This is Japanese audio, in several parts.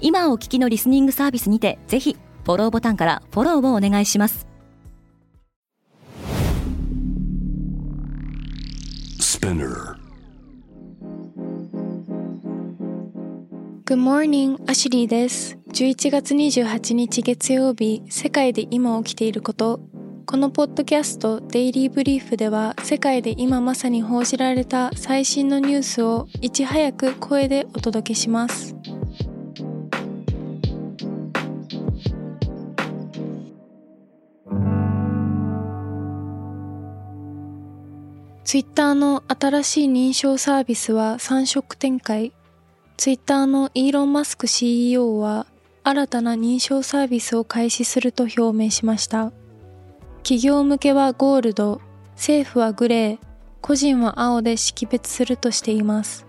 今お聞きのリスニングサービスにてぜひフォローボタンからフォローをお願いします Good morning, アシュリーです。11月28日月曜日、世界で今起きていること。このポッドキャストデイリーブリーフでは世界で今まさに報じられた最新のニュースをいち早く声でお届けします。ツイッターの新しい認証サービスは3色展開。ツイッターのイーロン・マスク CEO は新たな認証サービスを開始すると表明しました。企業向けはゴールド、政府はグレー、個人は青で識別するとしています。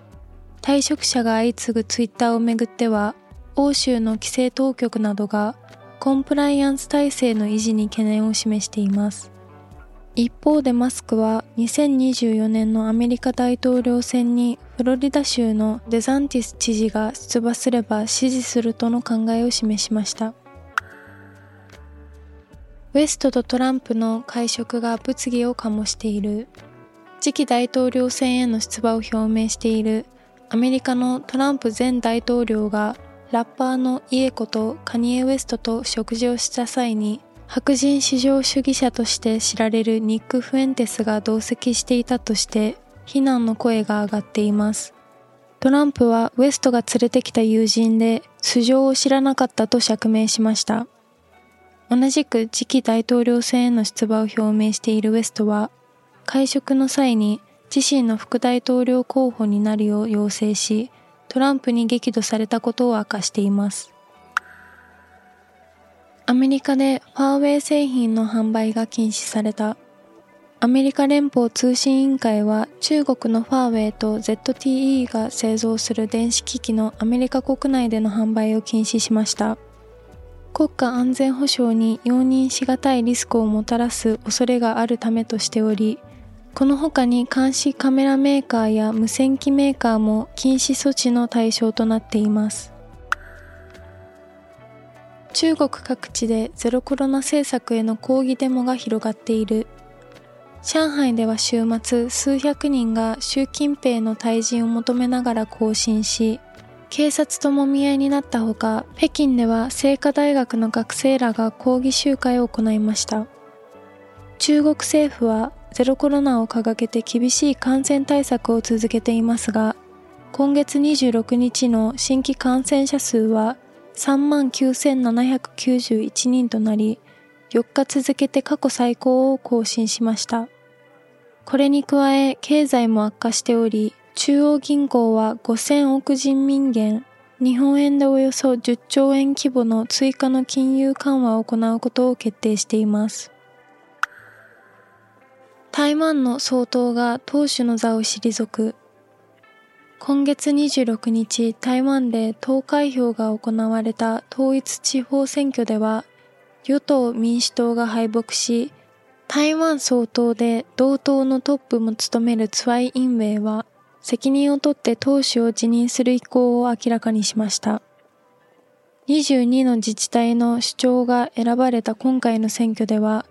退職者が相次ぐツイッターをめぐっては、欧州の規制当局などがコンプライアンス体制の維持に懸念を示しています。一方でマスクは2024年のアメリカ大統領選にフロリダ州のデザンティス知事が出馬すれば支持するとの考えを示しました。ウエストとトランプの会食が物議を醸している次期大統領選への出馬を表明しているアメリカのトランプ前大統領がラッパーのイエコとカニエ・ウエストと食事をした際に白人至上主義者として知られるニック・フエンテスが同席していたとして非難の声が上がっています。トランプはウエストが連れてきた友人で素性を知らなかったと釈明しました。同じく次期大統領選への出馬を表明しているウエストは会食の際に自身の副大統領候補になるよう要請しトランプに激怒されたことを明かしています。アメリカでファーウェイ製品の販売が禁止された。アメリカ連邦通信委員会は中国のファーウェイと ZTE が製造する電子機器のアメリカ国内での販売を禁止しました。国家安全保障に容認しがたいリスクをもたらす恐れがあるためとしており、この他に監視カメラメーカーや無線機メーカーも禁止措置の対象となっています。中国各地でゼロコロナ政策への抗議デモが広がっている。上海では週末、数百人が習近平の退陣を求めながら行進し、警察ともみ合いになったほか、北京では清華大学の学生らが抗議集会を行いました。中国政府はゼロコロナを掲げて厳しい感染対策を続けていますが、今月26日の新規感染者数は3万9791人となり、4日続けて過去最高を更新しました。これに加え、経済も悪化しており、中央銀行は5000億人民元、日本円でおよそ10兆円規模の追加の金融緩和を行うことを決定しています。台湾の総統が党首の座を退く。今月26日、台湾で投開票が行われた統一地方選挙では、与党民主党が敗北し、台湾総統で同党のトップも務めるツワイ・インウェイは、責任を取って党首を辞任する意向を明らかにしました。22の自治体の首長が選ばれた今回の選挙では、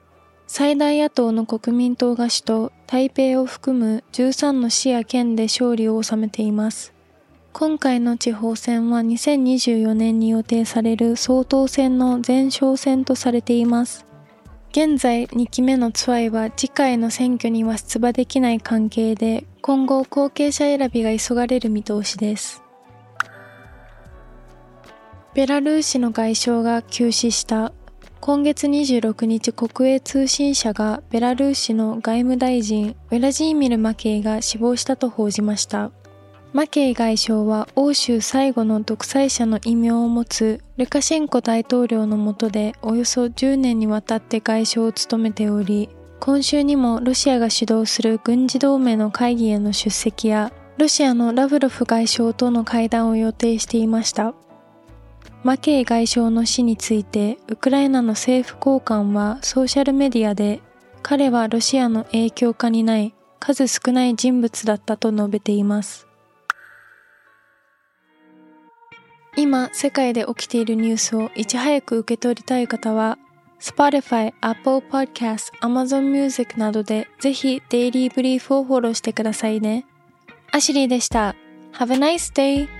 最大野党の国民党が首都台北を含む13の市や県で勝利を収めています。今回の地方選は2024年に予定される総統選の前哨戦とされています。現在2期目のツワイは次回の選挙には出馬できない関係で今後後継者選びが急がれる見通しです。ベラルーシの外相が急死した今月26日国営通信社がベラルーシの外務大臣ウェラジーミル・マケイが死亡したと報じました。マケイ外相は欧州最後の独裁者の異名を持つルカシェンコ大統領の下でおよそ10年にわたって外相を務めており、今週にもロシアが主導する軍事同盟の会議への出席や、ロシアのラブロフ外相との会談を予定していました。マケイ外相の死について、ウクライナの政府高官はソーシャルメディアで、彼はロシアの影響下にない数少ない人物だったと述べています。今、世界で起きているニュースをいち早く受け取りたい方は、Spotify、Apple Podcast、Amazon Music などでぜひデイリーブリーフをフォローしてくださいね。アシュリーでした。Have a nice day!